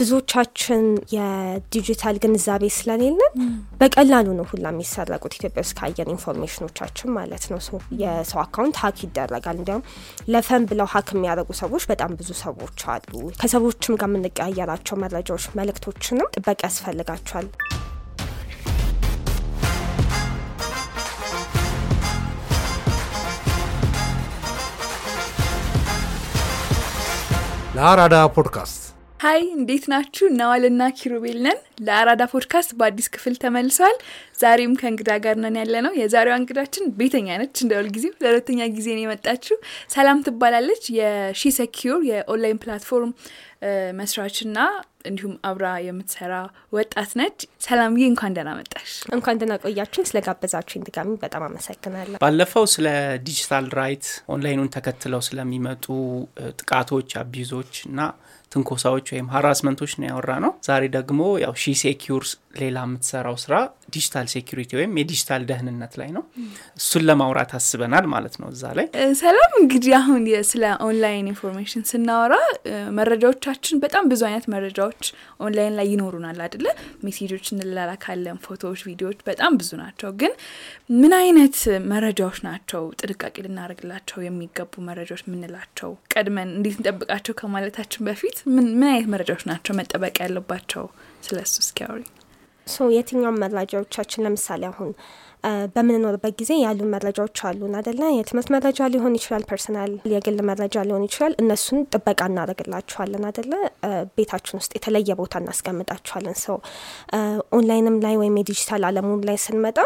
ብዙዎቻችን የዲጂታል ግንዛቤ ስለሌለን በቀላሉ ነው ሁላ የሚሰረቁት ኢትዮጵያ ውስጥ ካየን information ኦቻችን ማለት ነው። የሰው account hack ይደረጋል። እንዲያውም ለ fun ብለው hack የሚያደርጉ ሰዎች በጣም ብዙ ሰዎች አሉ። ከሰዎችም ጋር የምንቀያየራቸው መረጃዎች፣ መልእክቶችንም ጥበቃ ያስፈልጋቸዋል። ለአራዳ ፖድካስት hi እንዴት ናችሁ? ነዋልና ኪሩቤል ነን። ለአራዳ ፖድካስት በአዲስ ክፍል ተመልሰናል። ዛሬም ከእንግዳ ጋር ነን ያለነው። የዛሬዋ እንግዳችን ቤተኛ ነች። እንደ ሁልጊዜው ለሁለተኛ ጊዜ ነው የመጣችው። ሰላም ትባላለች። የ ሺ ሰኪዩር የ online platform መስራችና እንዲሁም አብራ የምትሰራ ወጣት ነች። ሰላምዬ እንኳን ደህና መጣሽ። እንኳን ደህና ቆያችሁኝ። ስለጋበዛችሁኝ ድጋሚ በጣም አመሰግናለሁ። ባለፈው ስለ digital right online ኑን ተከትለው ስለሚመጡ ጥቃቶች፣ abuse ኦች እና ትንኮሳዎች ወይም harassment ኦች ነው ያወራነው። ዛሬ ደግሞ ያው ሺ ሴኪዩር ሌላ የምትሰራው ስራ digital security ወይም የዲጂታል ደህንነት ላይ ነው። እሱን ለማውራት አስበናል ማለት ነው። እዛ ላይ ሰላም እንግዲህ አሁን ስለ online information ስናወራ መረጃዎቻችን በጣም ብዙ አይነት መረጃዎች ኦንላይን ላይ ይኖሩናል አይደለ? ሜሴጆች እንላላካለን፣ ፎቶዎች፣ ቪዲዮዎች በጣም ብዙ ናቸው። ግን ምን አይነት መረጃዎች ናቸው ጥንቃቄ ልናደርግላቸው የሚገቡ መረጃዎች የምንላቸው? ቀድመን እንዴት እንጠብቃቸው ከማለታችን በፊት ምን አይነት መረጃዎች ናቸው መጠበቅ ያለባቸው? ስለ እሱ እስኪ አውሪ። so የትኛውም መረጃዎቻችን ለምሳሌ አሁን በምንኖርበት ጊዜ ያሉ መረጃዎች አሉን አደለ? የትምህርት መረጃ ሊሆን ይችላል፣ personal የግል መረጃ ሊሆን ይችላል። እነሱን ጥበቃ እናደርግላቸዋለን አደለ? ቤታችን ውስጥ የተለየ ቦታ እናስቀምጣቸዋለን። ሰው ኦንላይንም ላይ ወይም የዲጂታል አለሙም ላይ ስንመጣ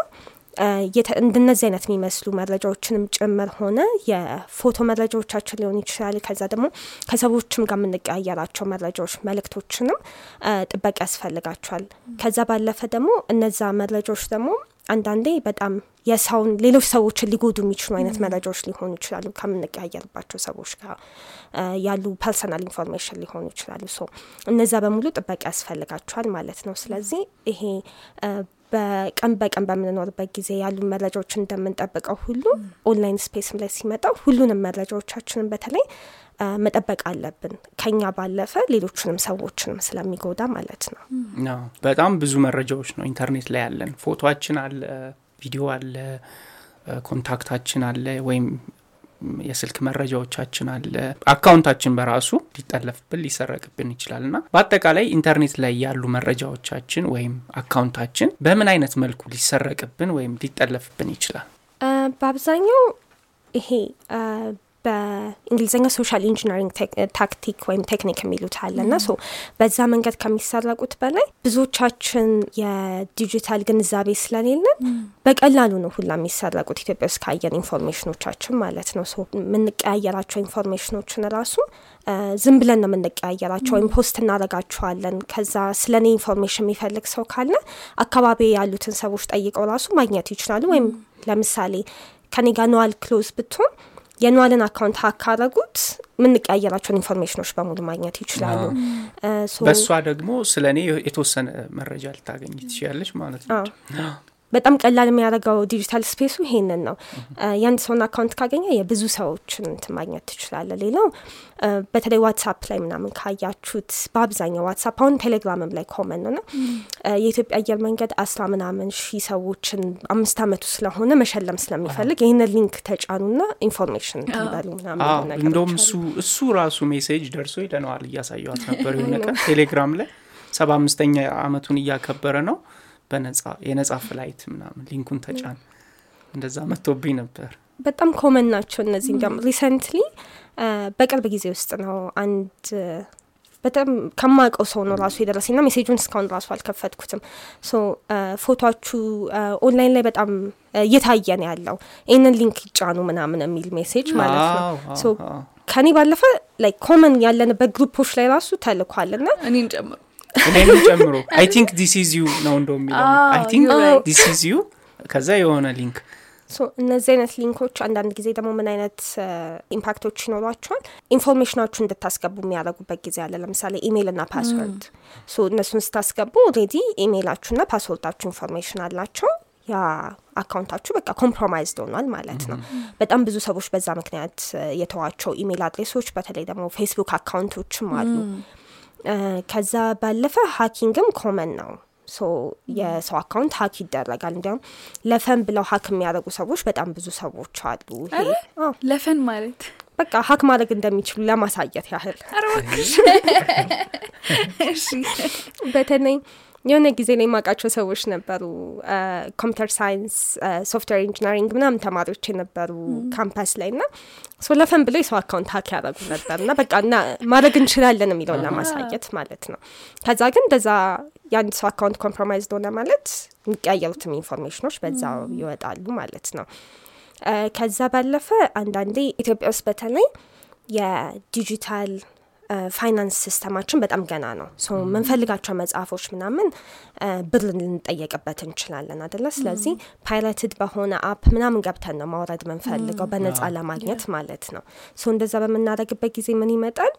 እንደነዚህ አይነት የሚመስሉ መረጃዎችንም ጭምር ሆነ የፎቶ መረጃዎቻችን ሊሆን ይችላል። ከዛ ደግሞ ከሰዎችም ጋር የምንቀያየራቸው መረጃዎች፣ መልእክቶችንም ጥበቃ ያስፈልጋቸዋል። ከዛ ባለፈ ደግሞ እነዛ መረጃዎች ደግሞ አንዳንዴ በጣም የሰውን ሌሎች ሰዎችን ሊጎዱ የሚችሉ አይነት መረጃዎች ሊሆኑ ይችላሉ። ከምንቀያየርባቸው ሰዎች ጋር ያሉ personal information ሊሆኑ ይችላሉ። so እነዛ በሙሉ ጥበቃ ያስፈልጋቸዋል ማለት ነው። ስለዚህ ይሄ በቀን በቀን በምንኖርበት ጊዜ ያሉ መረጃዎች እንደምንጠብቀው ሁሉ online space ም ላይ ሲመጣ ሁሉንም መረጃዎቻችንን በተለይ መጠበቅ አለብን። ከኛ ባለፈ ሌሎችንም ሰዎችንም ስለሚጎዳ ማለት ነው። በጣም ብዙ መረጃዎች ነው ኢንተርኔት ላይ ያለን። ፎቷችን አለ፣ ቪዲዮ አለ፣ contact ኣችን አለ ወይም የስልክ መረጃዎቻችን አለ። account ኣችን በራሱ ሊጠለፍብን ሊሰረቅብን ይችላል እና በአጠቃላይ ኢንተርኔት ላይ ያሉ መረጃዎቻችን ወይም account ኣችን በምን አይነት መልኩ ሊሰረቅብን ወይም ሊጠለፍብን ይችላል? በአብዛኛው ይሄ በእንግሊዝኛ social engineering tactic ወይም technique የሚሉት አለ እና so በዛ መንገድ ከሚሰረቁት በላይ ብዙዎቻችን የዲጂታል ግንዛቤ ስለሌለን በቀላሉ ነው ሁላ የሚሰረቁት ኢትዮጵያ ውስጥ ካየን information ኦቻችን ማለት ነው። so የምንቀያየራቸው information ኦችን ራሱ ዝም ብለን ነው የምንቀያየራቸው ወይም post እናደርጋቸዋለን። ከዛ ስለ እኔ information የሚፈልግ ሰው ካለ አካባቢ ያሉትን ሰዎች ጠይቀው ራሱ ማግኘት ይችላሉ። ወይም ለምሳሌ ከኔ ጋር ነዋል close ብትሆን የነዋልን account hack ካረጉት የምንቀያየራቸውን information ኦች በሙሉ ማግኘት ይችላሉ። በእሷ ደግሞ ስለ እኔ የተወሰነ መረጃ ልታገኝ ትችላለች ማለት ነው። በጣም ቀላል የሚያደርገው digital space ኡ ይሄንን ነው። የአንድ ሰውን account ካገኘ የብዙ ሰዎችን እንትን ማግኘት ትችላለህ። ሌላው በተለይ ዋትሳፕ ላይ ምናምን ካያችሁት በአብዛኛው ዋትሳፕ አሁን ቴሌግራምም ላይ common ነው ና የኢትዮጵያ አየር መንገድ አስራ ምናምን ሺህ ሰዎችን አምስት አመቱ ስለሆነ መሸለም ስለሚፈልግ ይህንን link ተጫኑና information ትንበሉ ምናምን እንደውም እሱ እሱ ራሱ message ደርሶ ለነዋል እያሳየኋት ነበር የሆነ ቀን ቴሌግራም ላይ ሰባ አምስተኛ አመቱን እያከበረ ነው በነጻ የነጻ flight ምናምን link ኡን ተጫን እንደዛ መጥቶብኝ ነበር። በጣም common ናቸው እነዚህ። እንዲያውም recently በቅርብ ጊዜ ውስጥ ነው አንድ በጣም ከማውቀው ሰው ነው ራሱ የደረሰኝ ና message ኡን እስካሁን ራሱ አልከፈትኩትም። so ፎቷችሁ online ላይ በጣም እየታየ ነው ያለው ይህንን link ይጫኑ ምናምን የሚል message ማለት ነው። so ከኔ ባለፈ ላይ common ያለንበት group ኦች ላይ ራሱ ተልኳል ና እኔን ጨምሮ እኔም ጨምሮ I think this is you ነው እንደው የሚለው I think this is you ከዛ የሆነ link እነዚህ አይነት link ኦች አንዳንድ ጊዜ ደግሞ ምን አይነት impact ኦች ይኖሯቸዋል? information ኣችሁ እንድታስገቡ የሚያደርጉበት ጊዜ አለ። ለምሳሌ ኢሜይል ና password። እነሱን ስታስገቡ already email ኣችሁና password ኣችሁ information አላቸው። ያ account ኣችሁ በቃ compromised ሆኗል ማለት ነው። በጣም ብዙ ሰዎች በዛ ምክንያት የተዋቸው email address ኦች፣ በተለይ ደግሞ ፌስቡክ account ኦችም አሉ ከዛ ባለፈ hacking ም common ነው። so የሰው account hack ይደረጋል። እንዲያውም ለ fun ብለው hack የሚያደርጉ ሰዎች በጣም ብዙ ሰዎች አሉ። ለ fun ማለት በቃ hack ማድረግ እንደሚችሉ ለማሳየት ያህል በተለይ የሆነ ጊዜ ላይ የማውቃቸው ሰዎች ነበሩ። computer science፣ software engineering ምናምን ተማሪዎች የነበሩ ካምፓስ ላይ እና so ለ fun ብለው የሰው account hack ያደረጉ ነበር እና በቃ እና ማድረግ እንችላለን የሚለውን ለማሳየት ማለት ነው። ከዛ ግን እንደዛ የአንድ ሰው account compromise ሆነ ማለት የሚቀያየሩትም information ኦች በዛው ይወጣሉ ማለት ነው። ከዛ ባለፈ አንዳንዴ ኢትዮጵያ ውስጥ በተለይ የ digital finance system ኣችን በጣም ገና ነው። so የምንፈልጋቸው መጽሐፎች ምናምን ብር ልንጠየቅበት እንችላለን አደለ? ስለዚህ pirated በሆነ app ምናምን ገብተን ነው ማውረድ የምንፈልገው በነጻ ለማግኘት ማለት ነው። so እንደዛ በምናደርግበት ጊዜ ምን ይመጣል?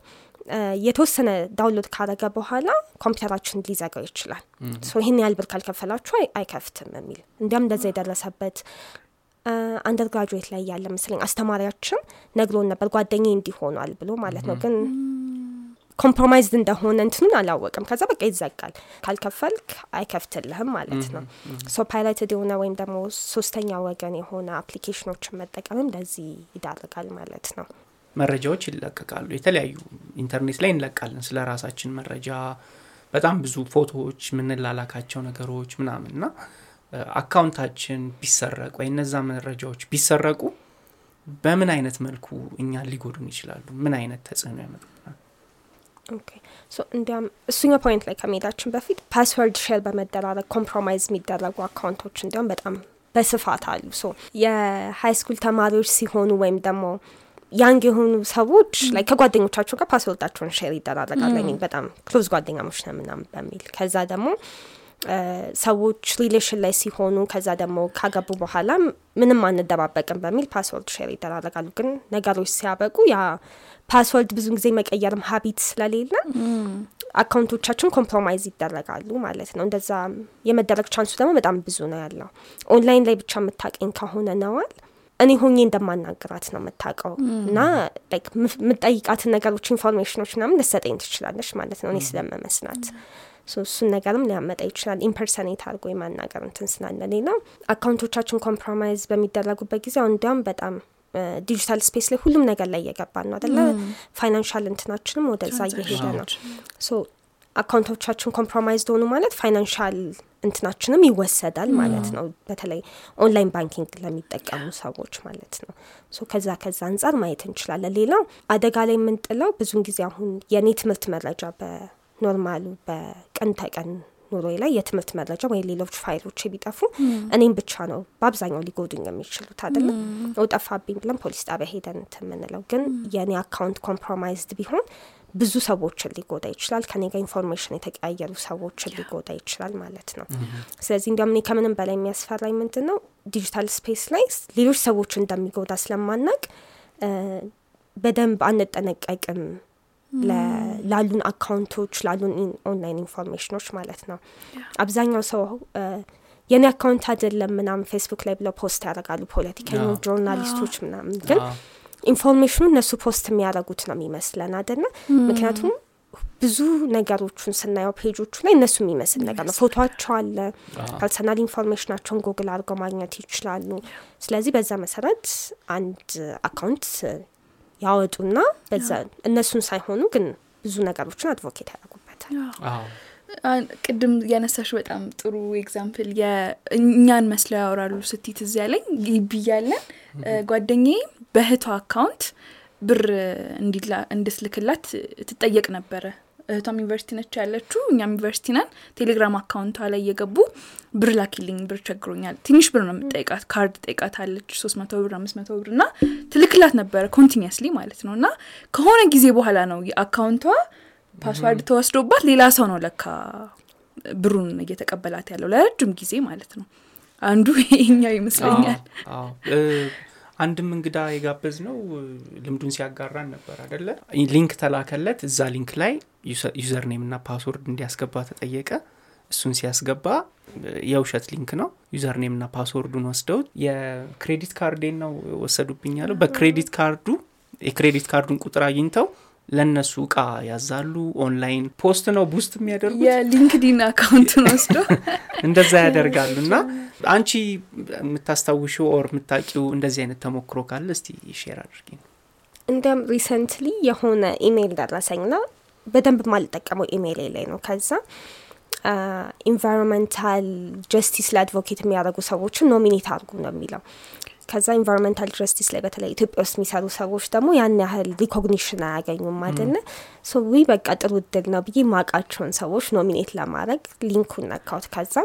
የተወሰነ download ካረገ በኋላ ኮምፒውተራችን ሊዘጋው ይችላል። so ይህን ያህል ብር ካልከፈላችሁ አይ- አይከፍትም የሚል እንዲያም እንደዛ የደረሰበት undergraduate ላይ ያለ መሰለኝ አስተማሪያችን ነግሮን ነበር ጓደኛዬ እንዲህ ሆኗል ብሎ ማለት ነው። ግን compromised እንደሆነ እንትኑን አላወቅም። ከዛ በቃ ይዘጋል፣ ካልከፈልክ አይከፍትልህም ማለት ነው። so pirated የሆነ ወይም ደግሞ ሶስተኛ ወገን የሆነ application ኦችን መጠቀምም ለዚህ ይዳርጋል ማለት ነው። መረጃዎች ይለቀቃሉ። የተለያዩ ኢንተርኔት ላይ እንለቃለን ስለ ራሳችን መረጃ በጣም ብዙ ፎቶዎች፣ የምንላላካቸው ነገሮች ምናምን እና account ኣችን ቢሰረቅ ወይ እነዛ መረጃዎች ቢሰረቁ በምን አይነት መልኩ እኛን ሊጎዱን ይችላሉ? ምን አይነት ተጽዕኖ ያመጡብናል? እሱኛው point ላይ ከመሄዳችን በፊት password share በመደራረግ compromise የሚደረጉ account ኦች እንዲያውም በጣም በስፋት አሉ። so የ high school ተማሪዎች ሲሆኑ ወይም ደግሞ young የሆኑ ሰዎች ላይ ከጓደኞቻቸው ጋር password ኣቸውን share ይደራረጋሉ። ሚን በጣም close ጓደኛሞች ነው ምናምን በሚል ከዛ ደግሞ ሰዎች relation ላይ ሲሆኑ ከዛ ደግሞ ካገቡ በኋላ ምንም አንደባበቅም በሚል password share ይደራረጋሉ። ግን ነገሮች ሲያበቁ ያ password ብዙን ጊዜ መቀየርም habit ስለሌለ account ኦቻችን compromise ይደረጋሉ ማለት ነው። እንደዛ የመደረግ chance ኡ ደግሞ በጣም ብዙ ነው ያለው። ኦንላይን ላይ ብቻ የምታቀኝ ከሆነ ነዋል እኔ ሆኜ እንደማናገራት ነው የምታውቀው እና የምጠይቃትን ነገሮች information ኦች ምናምን ልትሰጠኝ ትችላለች ማለት ነው እኔ ስለመመስላት so እሱን ነገርም ሊያመጣ ይችላል። impersonate አድርጎ የማናገር እንትን ስላለ ሌላ account ኦቻችን compromise በሚደረጉበት ጊዜ አሁን እንዲያውም በጣም digital space ላይ ሁሉም ነገር ላይ እየገባን ነው አደለ? financial እንትናችንም ወደዛ እየሄደ ነው። so account ኦቻችን compromise ሆኑ ማለት financial እንትናችንም ይወሰዳል ማለት ነው። በተለይ online banking ለሚጠቀሙ ሰዎች ማለት ነው። so ከዛ ከዛ አንጻር ማየት እንችላለን። ሌላው አደጋ ላይ የምንጥለው ብዙን ጊዜ አሁን የኔ ትምህርት መረጃ በ normal ኡ በቀን ተቀን ኑሮ ላይ የትምህርት መረጃ ወይ ሌሎች ፋይሎች ቢጠፉ እኔም ብቻ ነው በአብዛኛው ሊጎዱኝ የሚችሉት አይደለ? ጠፋብኝ ብለን ፖሊስ ጣቢያ ሄደን እንትን የምንለው ግን የኔ account compromised ቢሆን ብዙ ሰዎችን ሊጎዳ ይችላል። ከኔ ጋር information የተቀያየሩ ሰዎችን ሊጎዳ ይችላል ማለት ነው። ስለዚህ እንዲያውም እኔ ከምንም በላይ የሚያስፈራኝ ምንድን ነው digital space ላይ ሌሎች ሰዎች እንደሚጎዳ ስለማናቅ በደንብ አንጠነቀቅም ላሉን account ኦች ላሉን online information ኦች ማለት ነው። አብዛኛው ሰው የኔ account አይደለም ምናምን ፌስቡክ ላይ ብለው post ያደርጋሉ ፖለቲከኞች፣ journalist ኦች ምናምን ግን information ኡ እነሱ post የሚያደርጉት ነው የሚመስለን አደለ? ምክንያቱም ብዙ ነገሮቹን ስናየው page ኦቹ ላይ እነሱ የሚመስል ነገር ነው። ፎቷቸው አለ፣ personal information ኣቸውን google አድርገው ማግኘት ይችላሉ። ስለዚህ በዛ መሰረት አንድ account ያወጡና በዛ እነሱን ሳይሆኑ ግን ብዙ ነገሮችን advocate ያደርጉበታል። ቅድም ያነሳሽ በጣም ጥሩ example እኛን መስለው ያወራሉ ስቲ ትዝ ያለኝ እ፣ ጓደኛዬ በእህቷ account ብር እንድትልክላት ትጠየቅ ነበረ። እህቷም ዩኒቨርሲቲ ነች ያለችው፣ እኛም ዩኒቨርሲቲ ነን። ቴሌግራም account ኧ ላይ እየገቡ ብር ላኪልኝ፣ ብር ቸግሮኛል፣ ትንሽ ብር ነው የምጠይቃት፣ ካርድ ጠይቃት አለች ሶስት መቶ ብር አምስት መቶ ብር እና ትልክላት ነበረ continuously ማለት ነው። እና ከሆነ ጊዜ በኋላ ነው የ account ኧ password ተወስዶባት ሌላ ሰው ነው ለካ ብሩን እየተቀበላት ያለው ለረጅም ጊዜ ማለት ነው። አንዱ ይሄኛው ይመስለኛል። አንድም እንግዳ የጋበዝነው ልምዱን ሲያጋራን ነበር አደለ? link ተላከለት። እዛ link ላይ user name እና password እንዲያስገባ ተጠየቀ። እሱን ሲያስገባ የውሸት link ነው። user name እና password ኡን ወስደውት የ credit card ኤን ነው ወሰዱብኝ በክሬዲት ካርዱ የክሬዲት ካርዱን ቁጥር አግኝተው ለእነሱ እቃ ያዛሉ። online post ነው boost የሚያደርጉት የ LinkedIn account ን ወስዶ እንደዛ ያደርጋሉ። እና አንቺ የምታስታውሽው or የምታውቂው እንደዚህ አይነት ተሞክሮ ካለ እስቲ share አድርጊ። እንዲያም recently የሆነ ኢሜይል ደረሰኝና በደንብ ማልጠቀመው ኢሜይል ላይ ነው። ከዛ environmental justice ላይ advocate የሚያደርጉ ሰዎችን nominate አድርጉ ነው የሚለው። ከዛ environmental justice ላይ በተለይ ኢትዮጵያ ውስጥ የሚሰሩ ሰዎች ደግሞ ያን ያህል recognition አያገኙም አይደለ? so we በቃ ጥሩ እድል ነው ብዬ ማቃቸውን ሰዎች nominate ለማድረግ link ኡን ነካሁት። ከዛ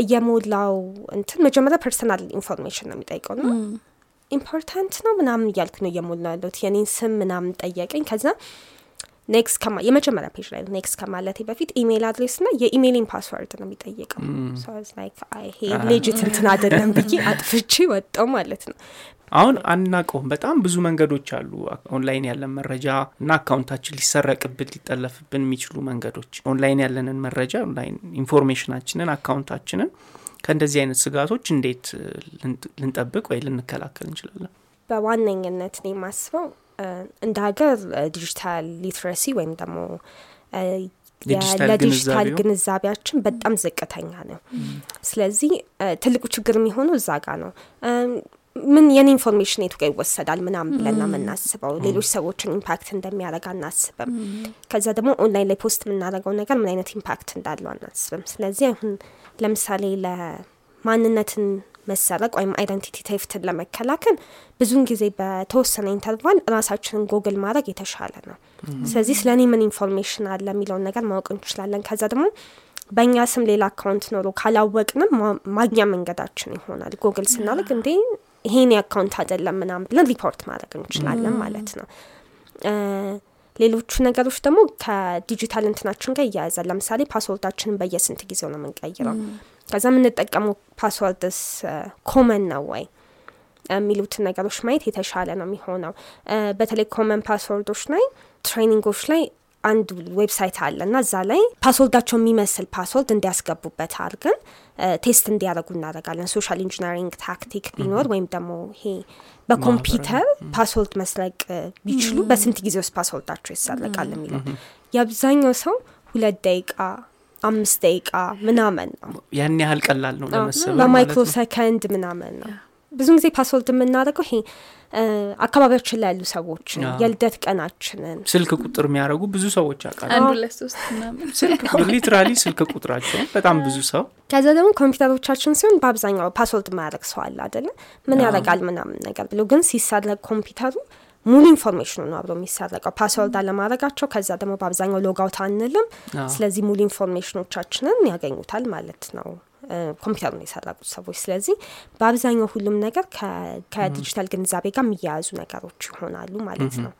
እየሞላው እንትን መጀመሪያ personal information ነው የሚጠይቀው ነው important ነው ምናምን እያልኩ ነው እየሞላ ያለሁት የኔን ስም ምናምን ጠየቀኝ። ከዛ next ከማ የመጀመሪያ page ላይ next ከማለቴ በፊት email address ና የ email ኤን password ነው የሚጠይቀው። ይሄ legit እንትን አይደለም ብዬ አጥፍቼ ወጣው ማለት ነው። አሁን አናውቀውም። በጣም ብዙ መንገዶች አሉ። ኦንላይን ያለን መረጃ እና account ኣችን ሊሰረቅብን ሊጠለፍብን የሚችሉ መንገዶች ኦንላይን ያለንን መረጃ online information ኣችንን account ኣችንን ከእንደዚህ አይነት ስጋቶች እንዴት ልንጠብቅ ወይ ልንከላከል እንችላለን? በዋነኝነት ነው የማስበው እንደ ሀገር digital literacy ወይም ደግሞ ለዲጂታል ግንዛቤያችን በጣም ዝቅተኛ ነው። ስለዚህ ትልቁ ችግር የሚሆነው እዛ ጋ ነው። ምን የኔ information የቱ ጋር ይወሰዳል ምናምን ብለን የምናስበው። ሌሎች ሰዎችን impact እንደሚያደርግ አናስብም። ከዛ ደግሞ ኦንላይን ላይ post የምናደርገው ነገር ምን አይነት impact እንዳለው አናስብም። ስለዚህ አሁን ለምሳሌ ለማንነትን መሰረቅ ወይም identity theft ን ለመከላከል ብዙውን ጊዜ በተወሰነ interval ራሳችንን ጎግል ማድረግ የተሻለ ነው። ስለዚህ ስለ እኔ ምን information አለ የሚለውን ነገር ማወቅ እንችላለን። ከዛ ደግሞ በእኛ ስም ሌላ account ኖሮ ካላወቅንም ማግኛ መንገዳችን ይሆናል። ጎግል ስናደርግ እንዴ ይሄን account አይደለም ምናምን ብለን ሪፖርት ማድረግ እንችላለን ማለት ነው። ሌሎቹ ነገሮች ደግሞ ከዲጂታል እንትናችን ጋር እያያዛል። ለምሳሌ password ኣችንን በየስንት ጊዜው ነው የምንቀይረው? ከዛ የምንጠቀመው password ስ common ነው ወይ? የሚሉትን ነገሮች ማየት የተሻለ ነው የሚሆነው። በተለይ common password ኦች ላይ training ኦች ላይ አንድ website አለ እና እዛ ላይ password ኣቸው የሚመስል password እንዲያስገቡበት አድርገን test እንዲያደርጉ እናደርጋለን። social engineering tactic ቢኖር ወይም ደግሞ ይሄ በኮምፒውተር password መስረቅ ቢችሉ በስንት ጊዜ ውስጥ password ኣቸው ይሰረቃል የሚለው። የአብዛኛው ሰው ሁለት ደቂቃ አምስት ደቂቃ ምናምን ነው። ያን ያህል ቀላል ነው ለመሰብ በማይክሮ ሰከንድ ምናምን ነው። ብዙ ጊዜ password የምናደርገው ይሄ አካባቢያችን ላይ ያሉ ሰዎች ነው። የልደት ቀናችንን ስልክ ቁጥር የሚያደርጉ ብዙ ሰዎች ምናምን ስልክ literally ስልክ ቁጥራቸውን በጣም ብዙ ሰው ከዛ ደግሞ ኮምፒውተሮቻችን ሲሆን በአብዛኛው password የማያደርግ ሰው አለ አይደለ? ምን ያደርጋል ምናምን ነገር ብሎ ግን ሲሰረቅ ኮምፒውተሩ ሙሉ information ኡ ነው አብሮ የሚሰረቀው password አለማድረጋቸው። ከዛ ደግሞ በአብዛኛው logout አንልም። ስለዚህ ሙሉ information ኦቻችንን ያገኙታል ማለት ነው ኮምፒውተሩን የሰረቁት ሰዎች። ስለዚህ በአብዛኛው ሁሉም ነገር ከዲጂታል ግንዛቤ ጋር የሚያያዙ ነገሮች ይሆናሉ ማለት ነው።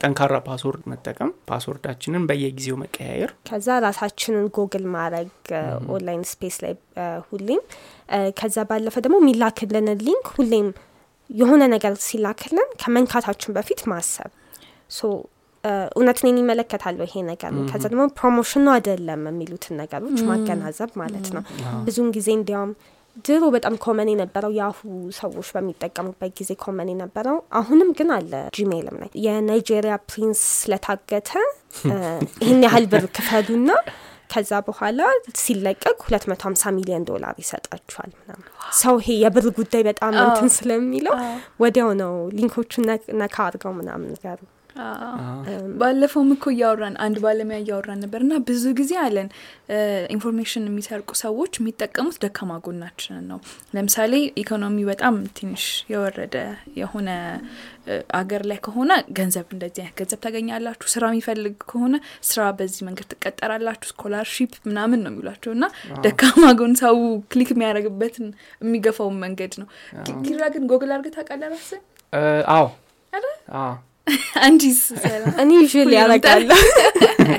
ጠንካራ password መጠቀም፣ password ኣችንን በየጊዜው መቀያየር፣ ከዛ ራሳችንን ጎግል ማድረግ online space ላይ ሁሌም። ከዛ ባለፈ ደግሞ የሚላክልንን link ሁሌም የሆነ ነገር ሲላክልን ከመንካታችን በፊት ማሰብ። እውነት እኔን ይመለከታል ይሄ ነገር? ነው። ከዛ ደግሞ promotion ነው አይደለም የሚሉትን ነገሮች ማገናዘብ ማለት ነው። ብዙውን ጊዜ እንዲያውም ድሮ በጣም common የነበረው Yahoo ሰዎች በሚጠቀሙበት ጊዜ common የነበረው አሁንም ግን አለ Gmail ም ላይ። የናይጄሪያ prince ስለታገተ ይህን ያህል ብር ክፈሉና ከዛ በኋላ ሲለቀቅ ሁለት መቶ ሀምሳ ሚሊዮን ዶላር ይሰጣችኋል ምናምን። ሰው ይሄ የብር ጉዳይ በጣም እንትን ስለሚለው ወዲያው ነው link ኦቹን ነካ አድርገው ምናምን ነገሩ ባለፈውም እኮ እያወራን አንድ ባለሙያ እያወራን ነበር እና ብዙ ጊዜ አለን information የሚሰርቁ ሰዎች የሚጠቀሙት ደካማ ጎናችንን ነው። ለምሳሌ ኢኮኖሚ በጣም ትንሽ የወረደ የሆነ አገር ላይ ከሆነ ገንዘብ እንደዚህ አይነት ገንዘብ ታገኛላችሁ፣ ስራ የሚፈልግ ከሆነ ስራ በዚህ መንገድ ትቀጠራላችሁ፣ scholarship ምናምን ነው የሚሏቸው እና ደካማ ጎን ሰው click የሚያደርግበትን የሚገፋውን መንገድ ነው። ኪራ ግን ጎግል አድርገህ ታውቃለህ ራስህ? አዎ። አዎ አንቺስ እኔ usually ያደርጋለሁ።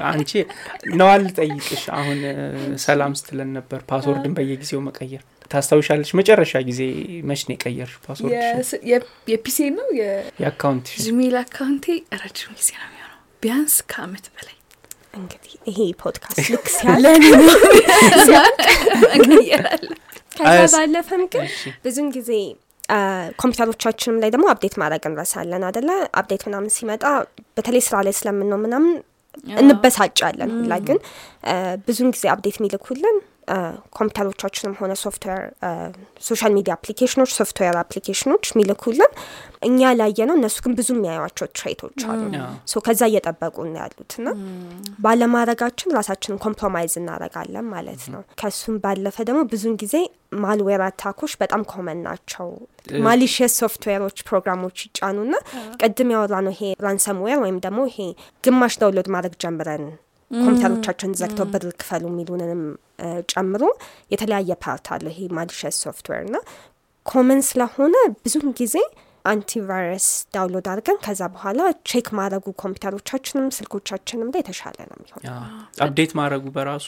አንቺ ነዋል ጠይቅሽ አሁን ሰላም ስትለን ነበር። password ን በየጊዜው መቀየር። ታስታውሻለች? መጨረሻ ጊዜ መች ነው የቀየርሽ password? የፒሴ ነው? የ account Gmail account ኤ ረጅም ጊዜ ነው የሚሆነው። ቢያንስ ከአመት በላይ። እንግዲህ ይሄ ፖድካስት ልክ ሲያለ እንቀየራለን። ከዛ ባለፈም ግን ብዙን ጊዜ ኮምፒውተሮቻችንም ላይ ደግሞ update ማድረግ እንረሳለን አደለ? update ምናምን ሲመጣ በተለይ ስራ ላይ ስለምን ነው ምናምን እንበሳጫለን ሁላ ግን ብዙን ጊዜ update የሚልኩልን ኮምፒውተሮቻችንም ሆነ software social media application ኖች software application ኖች የሚልኩልን እኛ ላየ ነው እነሱ ግን ብዙ የሚያዩቸው threat ኦች አሉ። so ከዛ እየጠበቁ ነው ያሉት ና ባለማድረጋችን ራሳችንን compromise እናደረጋለን ማለት ነው። ከሱም ባለፈ ደግሞ ብዙን ጊዜ malware attack ኦች በጣም common ናቸው። malicious software ሮች ፕሮግራሞች ይጫኑና ቅድም ያወራነው ይሄ ransomware ወይም ደግሞ ይሄ ግማሽ download ማድረግ ጀምረን ኮምፒውተሮቻችን ዘግተው ብር ክፈሉ የሚሉንንም ጨምሮ የተለያየ part አለው ይሄ malicious software ና common ስለሆነ ብዙም ጊዜ antivirus download አድርገን ከዛ በኋላ check ማድረጉ ኮምፒውተሮቻችንም ስልኮቻችንም ላይ የተሻለ ነው የሚሆን update ማድረጉ በራሱ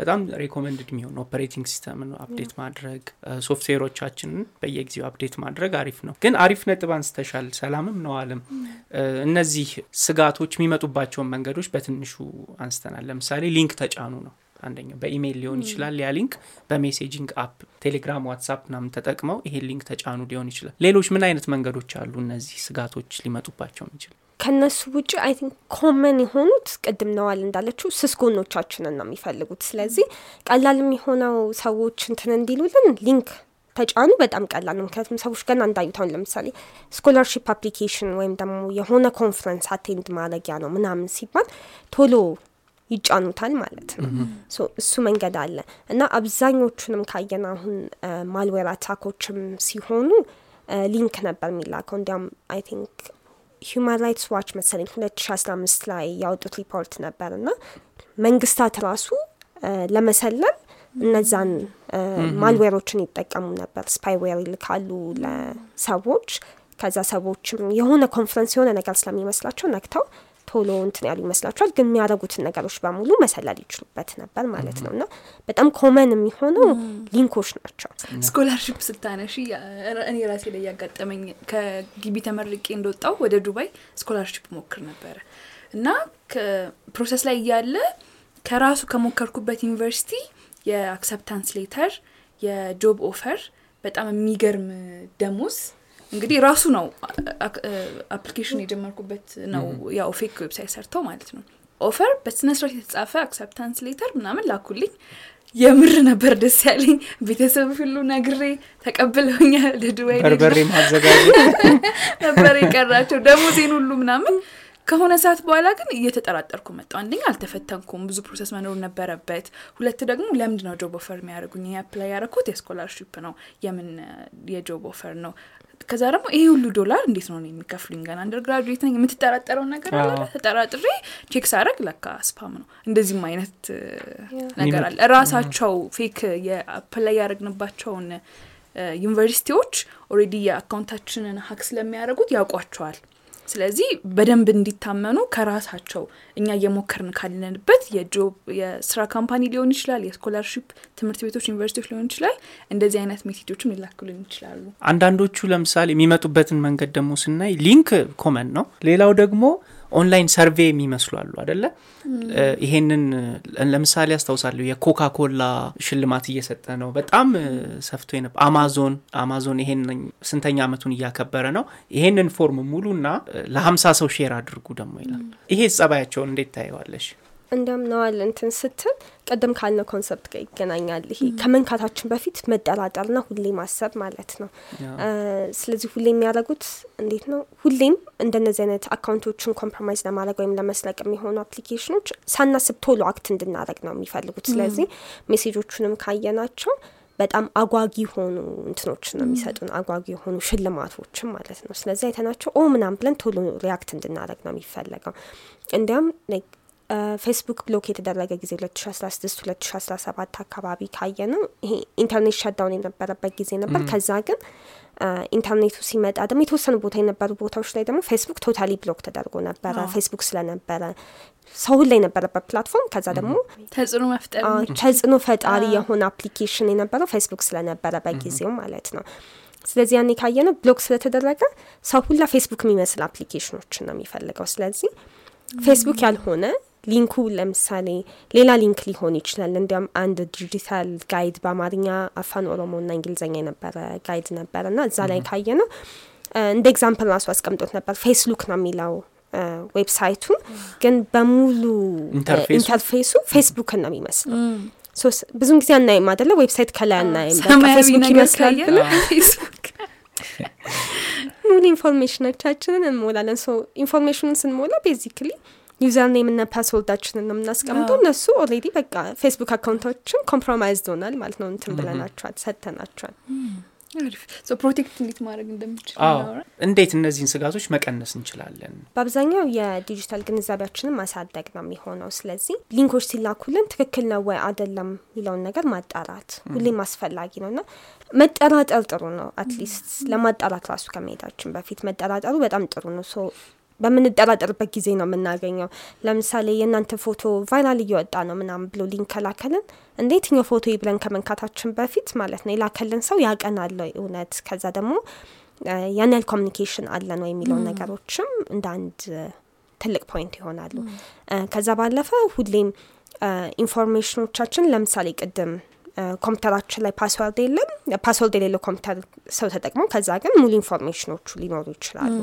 በጣም recommended የሚሆን operating system ን update ማድረግ። ሶፍትዌሮቻችንን በየጊዜው update ማድረግ አሪፍ ነው። ግን አሪፍ ነጥብ አንስተሻል። ሰላምም ነዋልም እነዚህ ስጋቶች የሚመጡባቸውን መንገዶች በትንሹ አንስተናል። ለምሳሌ link ተጫኑ ነው አንደኛው በኢሜይል ሊሆን ይችላል። ያ link በ messaging app ቴሌግራም ዋትሳፕ ናም ተጠቅመው ይሄ link ተጫኑ ሊሆን ይችላል። ሌሎች ምን አይነት መንገዶች አሉ? እነዚህ ስጋቶች ሊመጡባቸው የሚችል ከነሱ ውጭ I think common የሆኑት ቅድም ነዋል እንዳለችው ስስ ጎኖቻችንን ነው የሚፈልጉት። ስለዚህ ቀላል የሚሆነው ሰዎች እንትን እንዲሉልን link ተጫኑ። በጣም ቀላል ነው። ምክንያቱም ሰዎች ገና እንዳዩት አሁን ለምሳሌ scholarship application ወይም ደግሞ የሆነ conference attend ማድረጊያ ነው ምናምን ሲባል ቶሎ ይጫኑታል ማለት ነው። እሱ መንገድ አለ። እና አብዛኞቹንም ካየን አሁን malware attack ኦችም ሲሆኑ link ነበር የሚላከው። እንዲያም I think Human Rights Watch መሰለኝ ሁለት ሺ አስራ አምስት ላይ ያወጡት ሪፖርት ነበር። እና መንግስታት ራሱ ለመሰለል እነዛን malware ሮችን ይጠቀሙ ነበር። spyware ይልካሉ ለሰዎች። ከዛ ሰዎችም የሆነ ኮንፈረንስ የሆነ ነገር ስለሚመስላቸው ነክተው ቶሎ እንትን ያሉ ይመስላችኋል? ግን የሚያደርጉትን ነገሮች በሙሉ መሰለል ይችሉበት ነበር ማለት ነው። እና በጣም common የሚሆነው link ኦች ናቸው። scholarship ስታነሺ እኔ ራሴ ላይ ያጋጠመኝ ከግቢ ተመርቄ እንደወጣሁ ወደ ዱባይ scholarship እሞክር ነበረ። እና process ላይ እያለ ከራሱ ከሞከርኩበት ዩኒቨርሲቲ የ acceptance letter የ job offer በጣም የሚገርም ደሞዝ እንግዲህ ራሱ ነው application የጀመርኩበት ነው ያው fake website ሰርተው ማለት ነው። offer በስነስርዓት የተጻፈ acceptance letter ምናምን ላኩልኝ። የምር ነበር ደስ ያለኝ። ቤተሰብ ሁሉ ነግሬ ተቀብለውኛል። ለዱባይ በርበሬ ማዘጋጀት ነበር የቀራቸው። ደሞዜን ሁሉ ምናምን። ከሆነ ሰዓት በኋላ ግን እየተጠራጠርኩ መጣሁ አንደኛ አልተፈተንኩም። ብዙ process መኖር ነበረበት። ሁለት ደግሞ ለምንድ ነው job offer የሚያደርጉኝ? apply ያደረኩት የ scholarship ነው። የምን የ job offer ነው ከዛ ደግሞ ይሄ ሁሉ ዶላር እንዴት ነው የሚከፍሉኝ? ገና undergraduate ነኝ። የምትጠራጠረው ነገር አለ? ተጠራጥሬ check ሳረግ ለካ spam ነው። እንደዚህም አይነት ነገር አለ። ራሳቸው fake የ apply ያደረግንባቸውን ዩኒቨርሲቲዎች already የ account ታችንን hack ስለሚያደርጉት ያውቋቸዋል ስለዚህ በደንብ እንዲታመኑ ከራሳቸው እኛ እየሞከርን ካለንበት የስራ company ሊሆን ይችላል የ scholarship ትምህርት ቤቶች ዩኒቨርሲቲዎች ሊሆን ይችላል እንደዚህ አይነት message ኦችም ሊላክሉን ይችላሉ። አንዳንዶቹ ለምሳሌ የሚመጡበትን መንገድ ደግሞ ስናይ link common ነው። ሌላው ደግሞ online survey የሚመስሉ አሉ አደለ ይሄንን ለምሳሌ አስታውሳለሁ የኮካ ኮላ ሽልማት እየሰጠ ነው። በጣም ሰፍቶ ነበር አማዞን አማዞን ይሄን ስንተኛ አመቱን እያከበረ ነው። ይሄንን form ሙሉና ለሀምሳ ሰው share አድርጉ ደግሞ ይላል። ይሄ ጸባያቸውን እንዴት ታየዋለሽ እንዲያም ነዋል እንትን ስትል ቅድም ካልነው concept ጋር ይገናኛል። ይሄ ከመንካታችን በፊት መጠራጠርና ሁሌ ማሰብ ማለት ነው። ስለዚህ ሁሌ የሚያደርጉት እንዴት ነው? ሁሌም እንደነዚህ አይነት account ኦችን compromise ለማድረግ ወይም ለመስረቅ የሚሆኑ application ኖች ሳናስብ ቶሎ act እንድናደረግ ነው የሚፈልጉት። ስለዚህ message ኦቹንም ካየናቸው በጣም አጓጊ የሆኑ እንትኖች ነው የሚሰጡን አጓጊ የሆኑ ሽልማቶችም ማለት ነው። ስለዚህ አይተናቸው oh ምናምን ብለን ቶሎ react እንድናደረግ ነው የሚፈለገው። እንዲያም ፌስቡክ block የተደረገ ጊዜ 2016 2017 አካባቢ ካየነው ይሄ ኢንተርኔት shutdown የነበረበት ጊዜ ነበር። ከዛ ግን ኢንተርኔቱ ሲመጣ ደግሞ የተወሰኑ ቦታ የነበሩ ቦታዎች ላይ ደግሞ ፌስቡክ totally block ተደርጎ ነበረ። ፌስቡክ ስለነበረ ሰው ላይ የነበረበት platform። ከዛ ደግሞ ተጽዕኖ መፍጠር ተጽዕኖ ፈጣሪ የሆነ application የነበረው ፌስቡክ ስለነበረ በጊዜው ማለት ነው። ስለዚህ ያኔ ካየነው block ስለተደረገ ሰው ሁላ ፌስቡክ የሚመስል application ኖችን ነው የሚፈልገው። ስለዚህ ፌስቡክ ያልሆነ link ኩ ለምሳሌ ሌላ link ሊሆን ይችላል። እንዲያም አንድ digital guide በአማርኛ አፋን ኦሮሞ ና እንግሊዝኛ የነበረ guide ነበረ እና እዛ ላይ ካየነው እንደ example ራሱ አስቀምጦት ነበር። ፌስሉክ ነው የሚለው website ቱን ግን በሙሉ interface ኡ? ፌስቡክን ነው የሚመስለው። ብዙም ጊዜ አናይም አደለ website ከላይ አናይም። ፌስቡክ ይመስላል ፌስቡክ። ሙሉ information ኖቻችንን እንሞላለን። so information ኑን ስንሞላ basically user name እና password ኣችንን ነው የምናስቀምጠው። እነሱ already በቃ Facebook account ኣችን compromised ሆኗል ማለት ነው። እንትን ብለናቸዋል ሰጥተናቸዋል። protect እንዴት ማድረግ እንደምችል እንዴት እነዚህን ስጋቶች መቀነስ እንችላለን? በአብዛኛው የዲጂታል ግንዛቤያችንን ማሳደግ ነው የሚሆነው። ስለዚህ link ኦች ሲላኩልን ትክክል ነው ወይ አይደለም የሚለውን ነገር ማጣራት ሁሌም አስፈላጊ ነው እና መጠራጠር ጥሩ ነው። at least ለማጣራት ራሱ ከመሄዳችን በፊት መጠራጠሩ በጣም ጥሩ ነው። so በምንጠራጠርበት ጊዜ ነው የምናገኘው። ለምሳሌ የእናንተ ፎቶ viral እየወጣ ነው ምናምን ብሎ link ከላከልን እንደ የትኛው ፎቶ ብለን ከመንካታችን በፊት ማለት ነው የላከልን ሰው ያውቀናል በእውነት? ከዛ ደግሞ ያን ያህል communication አለን ወይ የሚለው ነገሮችም እንደ አንድ ትልቅ point ይሆናሉ። ከዛ ባለፈ ሁሌም information ኖቻችን ለምሳሌ ቅድም ኮምፒውተራችን ላይ password የለም። password የሌለው ኮምፒውተር ሰው ተጠቅሞ ከዛ ግን ሙሉ information ኖቹ ሊኖሩ ይችላሉ።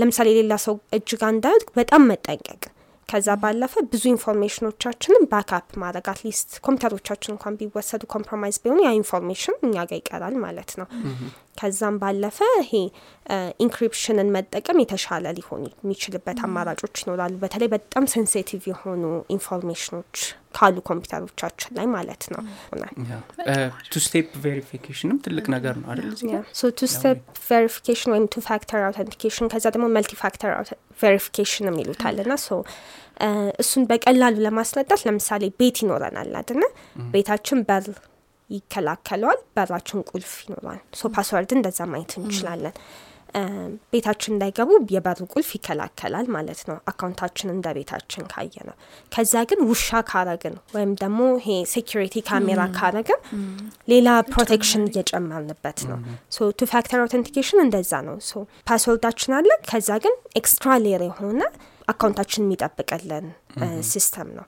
ለምሳሌ የሌላ ሰው እጅ ጋር በጣም መጠንቀቅ። ከዛ ባለፈ ብዙ information ኖቻችንን backup ማድረግ at least ኮምፒውተሮቻችን እንኳን ቢወሰዱ compromise ቢሆኑ ያ information እኛ ጋር ይቀራል ማለት ነው። ከዛም ባለፈ ይሄ encryption ንን መጠቀም የተሻለ ሊሆን የሚችልበት አማራጮች ይኖራሉ። በተለይ በጣም sensitive የሆኑ information ኖች ካሉ ኮምፒውተሮቻችን ላይ ማለት ነው። two step verification ንም ትልቅ ነገር ነው አይደል? two step verification ወይም two factor authentication ከዛ ደግሞ multi factor verification የሚሉታል and so እሱን በቀላሉ ለማስረዳት ለምሳሌ ቤት ይኖረናል አድነ ቤታችን በር ይከላከለዋል በራችን ቁልፍ ይኖራል so password እንደዛ ማየት እንችላለን ቤታችን እንዳይገቡ የበሩ ቁልፍ ይከላከላል ማለት ነው። account ኣችን እንደ ቤታችን ካየነው ከዛ ግን ውሻ ካረግን ወይም ደግሞ ይሄ security camera ካረግን ሌላ protection እየጨመርንበት ነው። so two factor authentication እንደዛ ነው። so password ኣችን አለ። ከዛ ግን extra layer የሆነ account ኣችን የሚጠብቅልን system ነው።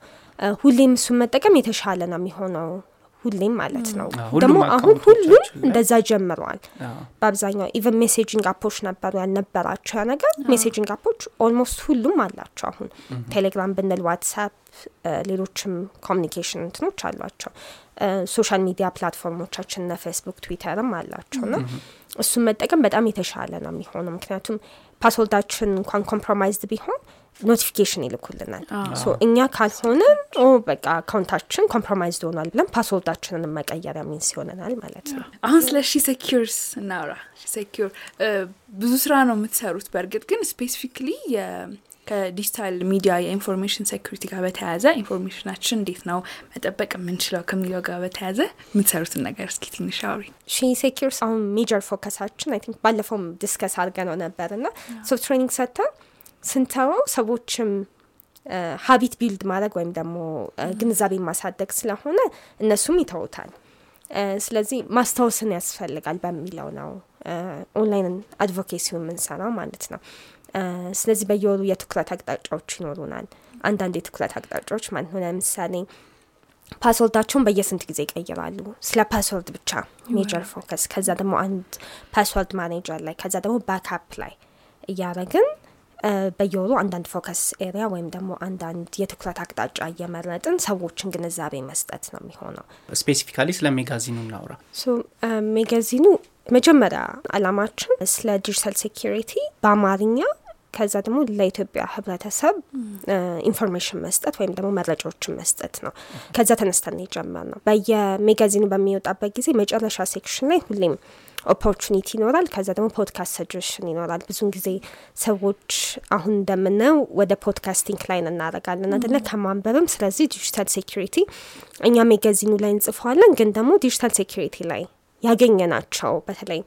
ሁሌም እሱን መጠቀም የተሻለ ነው የሚሆነው ሁሌም ማለት ነው። ደግሞ አሁን ሁሉም እንደዛ ጀምረዋል። በአብዛኛው even messaging app ኦች ነበሩ ያልነበራቸው ያ ነገር messaging app ኦች almost ሁሉም አላቸው አሁን። ቴሌግራም ብንል WhatsApp ሌሎችም communication እንትኖች አሏቸው። social media platform ኦቻችን እነ Facebook Twitter ም አላቸው። and እሱን መጠቀም በጣም የተሻለ ነው የሚሆነው ምክንያቱም password ኣችን እንኳን compromised ቢሆን notification ይልኩልናል እኛ ካልሆንን oh በቃ account ኣችን compromised ሆኗል ብለን password ኣችንን መቀየሪያ means ይሆነናል ማለት ነው አሁን ስለ She Secures እናውራ Secure ብዙ ስራ ነው የምትሰሩት በእርግጥ ግን specifically ከ digital media የ information security ጋር በተያያዘ information ናችን እንዴት ነው መጠበቅ የምንችለው ከሚለው ጋር በተያያዘ የምትሰሩትን ነገር እስኪ ትንሽ አውሪ። She Secures አሁን major focus ኣችን I think ባለፈውም discuss አድርገነው ነበር እና so training ሰጥተን ስንተወው ሰዎችም habit build ማድረግ ወይም ደግሞ ግንዛቤ ማሳደግ ስለሆነ እነሱም ይተውታል። ስለዚህ ማስታወስን ያስፈልጋል በሚለው ነው online advocacy ው የምንሰራው ማለት ነው ስለዚህ በየወሩ የትኩረት አቅጣጫዎች ይኖሩናል። አንዳንድ የትኩረት አቅጣጫዎች ማለት ነው። ለምሳሌ password ኣቸውን በየስንት ጊዜ ይቀይራሉ? ስለ password ብቻ major focus። ከዛ ደግሞ አንድ password manager ላይ ከዛ ደግሞ backup ላይ እያረግን በየወሩ አንዳንድ focus area ወይም ደግሞ አንዳንድ የትኩረት አቅጣጫ እየመረጥን ሰዎችን ግንዛቤ መስጠት ነው የሚሆነው። specifically ስለ magazine ኑ እናውራ። magazine ኑ መጀመሪያ አላማችን ስለ digital security በአማርኛ ከዛ ደግሞ ለኢትዮጵያ ህብረተሰብ information መስጠት ወይም ደግሞ መረጃዎችን መስጠት ነው። ከዛ ተነስተን የጀመርነው በየ magazine ኑ በሚወጣበት ጊዜ መጨረሻ section ላይ ሁሌም opportunity ይኖራል። ከዛ ደግሞ podcast suggestion ይኖራል። ብዙን ጊዜ ሰዎች አሁን እንደምናየው ወደ podcasting ላይ እናደርጋለን አደለ ከማንበብም ስለዚህ digital security እኛ magazine ኑ ላይ እንጽፈዋለን። ግን ደግሞ digital security ላይ ያገኘናቸው በተለይ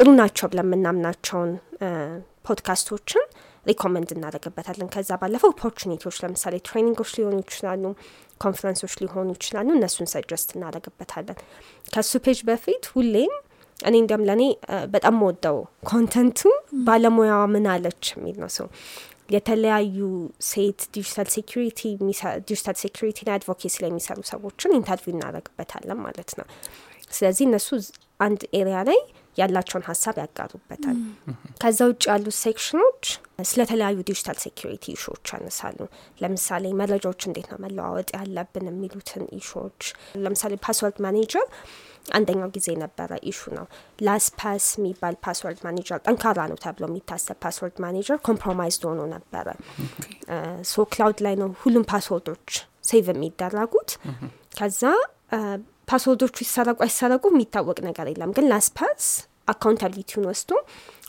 ጥሩ ናቸው ብለን የምናምናቸውን podcast ኦችን recommend እናደርግበታለን። ከዛ ባለፈው opportunity ዎች ለምሳሌ training ኦች ሊሆኑ ይችላሉ ኮንፈረንሶች ሊሆኑ ይችላሉ። እነሱን suggest እናደርግበታለን። ከሱ page በፊት ሁሌም እኔ እንዲያም ለእኔ በጣም የምወደው content ኡ ባለሙያዋ ምን አለች የሚል ነው። ሰው የተለያዩ ሴት digital security digital security and advocacy ላይ የሚሰሩ ሰዎችን interview እናደርግበታለን ማለት ነው። ስለዚህ እነሱ አንድ area ላይ ያላቸውን ሀሳብ ያጋሩበታል። ከዛ ውጭ ያሉት section ኖች ስለተለያዩ digital security issue ዎች ያነሳሉ። ለምሳሌ መረጃዎች እንዴት ነው መለዋወጥ ያለብን የሚሉትን issue ዎች ለምሳሌ password manager አንደኛው ጊዜ ነበረ issue ነው። LastPass የሚባል password manager ጠንካራ ነው ተብሎ የሚታሰብ password manager compromised ሆኖ ነበረ። so cloud ላይ ነው ሁሉም password ኦች save የሚደረጉት። ከዛ password ኦቹ ይሰረቁ አይሰረቁ የሚታወቅ ነገር የለም። ግን LastPass accountability ውን ወስዶ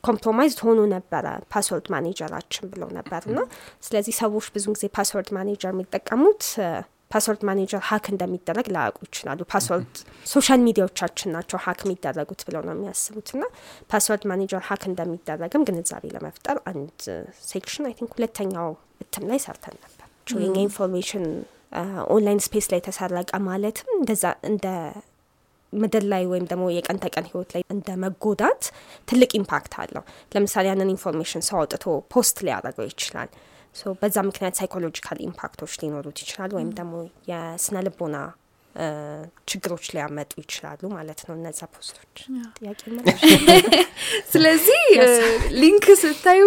compromised ሆኖ ነበረ password manager ኣችን ብለው ነበር እና ስለዚህ ሰዎች ብዙ ጊዜ password manager የሚጠቀሙት password manager hack እንደሚደረግ ላያውቁ ይችላሉ። password social media ዎቻችን ናቸው hack የሚደረጉት ብለው ነው የሚያስቡት እና password manager hack እንደሚደረግም ግንዛቤ ለመፍጠር አንድ section I think ሁለተኛው እትም ላይ ሰርተን ነበር። የኛ information online space ላይ ተሰረቀ ማለትም እንደዛ እንደ ምድር ላይ ወይም ደግሞ የቀን ተቀን ህይወት ላይ እንደ መጎዳት ትልቅ impact አለው። ለምሳሌ ያንን information ሰው አውጥቶ post ሊያደርገው ይችላል። በዛ ምክንያት psychological impact ኦች ሊኖሩት ይችላል፣ ወይም ደግሞ የስነ ልቦና ችግሮች ሊያመጡ ይችላሉ ማለት ነው እነዛ post ኦች። ጥያቄ ስለዚህ link ስታዩ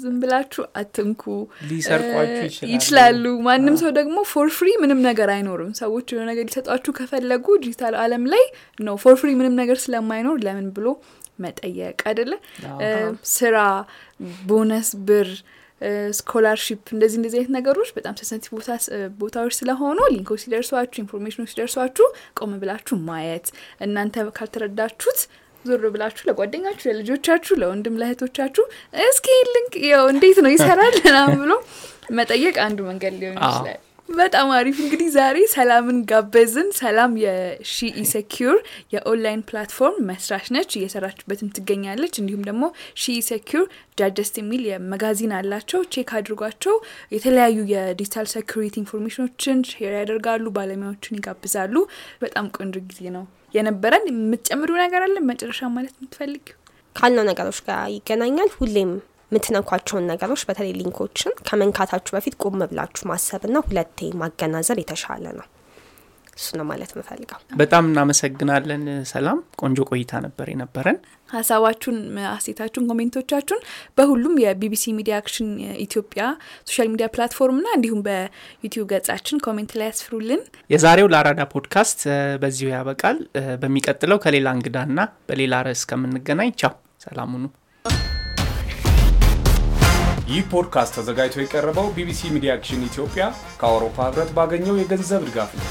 ዝም ብላችሁ አትንኩ፣ ሊሰርቋችሁ ይችላሉ። ማንም ሰው ደግሞ for free ምንም ነገር አይኖርም። ሰዎች የሆነ ነገር ሊሰጧችሁ ከፈለጉ ዲጂታል ዓለም ላይ ነው for free ምንም ነገር ስለማይኖር ለምን ብሎ መጠየቅ አይደለ? ስራ፣ ቦነስ፣ ብር scholarship እንደዚህ እንደዚህ አይነት ነገሮች በጣም sensitive ቦታዎች ስለሆኑ link ኦች ሲደርሷችሁ information ኦች ሲደርሷችሁ ቆም ብላችሁ ማየት። እናንተ ካልተረዳችሁት ዞር ብላችሁ ለጓደኛችሁ፣ ለልጆቻችሁ፣ ለወንድም ለእህቶቻችሁ እስኪ link ኡ እንዴት ነው ይሰራል? ምናምን ብሎ መጠየቅ አንዱ መንገድ ሊሆን ይችላል። በጣም አሪፍ እንግዲህ ዛሬ ሰላምን ጋበዝን። ሰላም የ She Secures የ online platform መስራች ነች፣ እየሰራችበትም ትገኛለች። እንዲሁም ደግሞ She Secures Digest የሚል የ magazine አላቸው። check አድርጓቸው። የተለያዩ የ digital security information ኦችን share ያደርጋሉ፣ ባለሙያዎችን ይጋብዛሉ። በጣም ቆንጆ ጊዜ ነው የነበረን። የምትጨምሩ ነገር አለ መጨረሻ ማለት የምትፈልጊው? ካልነው ነገሮች ጋር ይገናኛል ሁሌም የምትነኳቸውን ነገሮች በተለይ link ኦችን ከመንካታችሁ በፊት ቆም ብላችሁ ማሰብና ሁለቴ ማገናዘብ የተሻለ ነው። እሱ ነው ማለት የምፈልገው። በጣም እናመሰግናለን ሰላም። ቆንጆ ቆይታ ነበር የነበረን። ሀሳባችሁን፣ አስተያየታችሁን፣ comment ኦቻችሁን በሁሉም የ BBC Media Action ኢትዮጵያ social media platform ና እንዲሁም በ YouTube ገጻችን comment ላይ ያስፍሩልን። የዛሬው ለአራዳ ፖድካስት በዚሁ ያበቃል። በሚቀጥለው ከሌላ እንግዳና በሌላ ርዕስ እስከምንገናኝ ቻው፣ ሰላም ሁኑ። ይህ ፖድካስት ተዘጋጅቶ የቀረበው BBC Media Action ኢትዮጵያ ከአውሮፓ ህብረት ባገኘው የገንዘብ ድጋፍ ነው።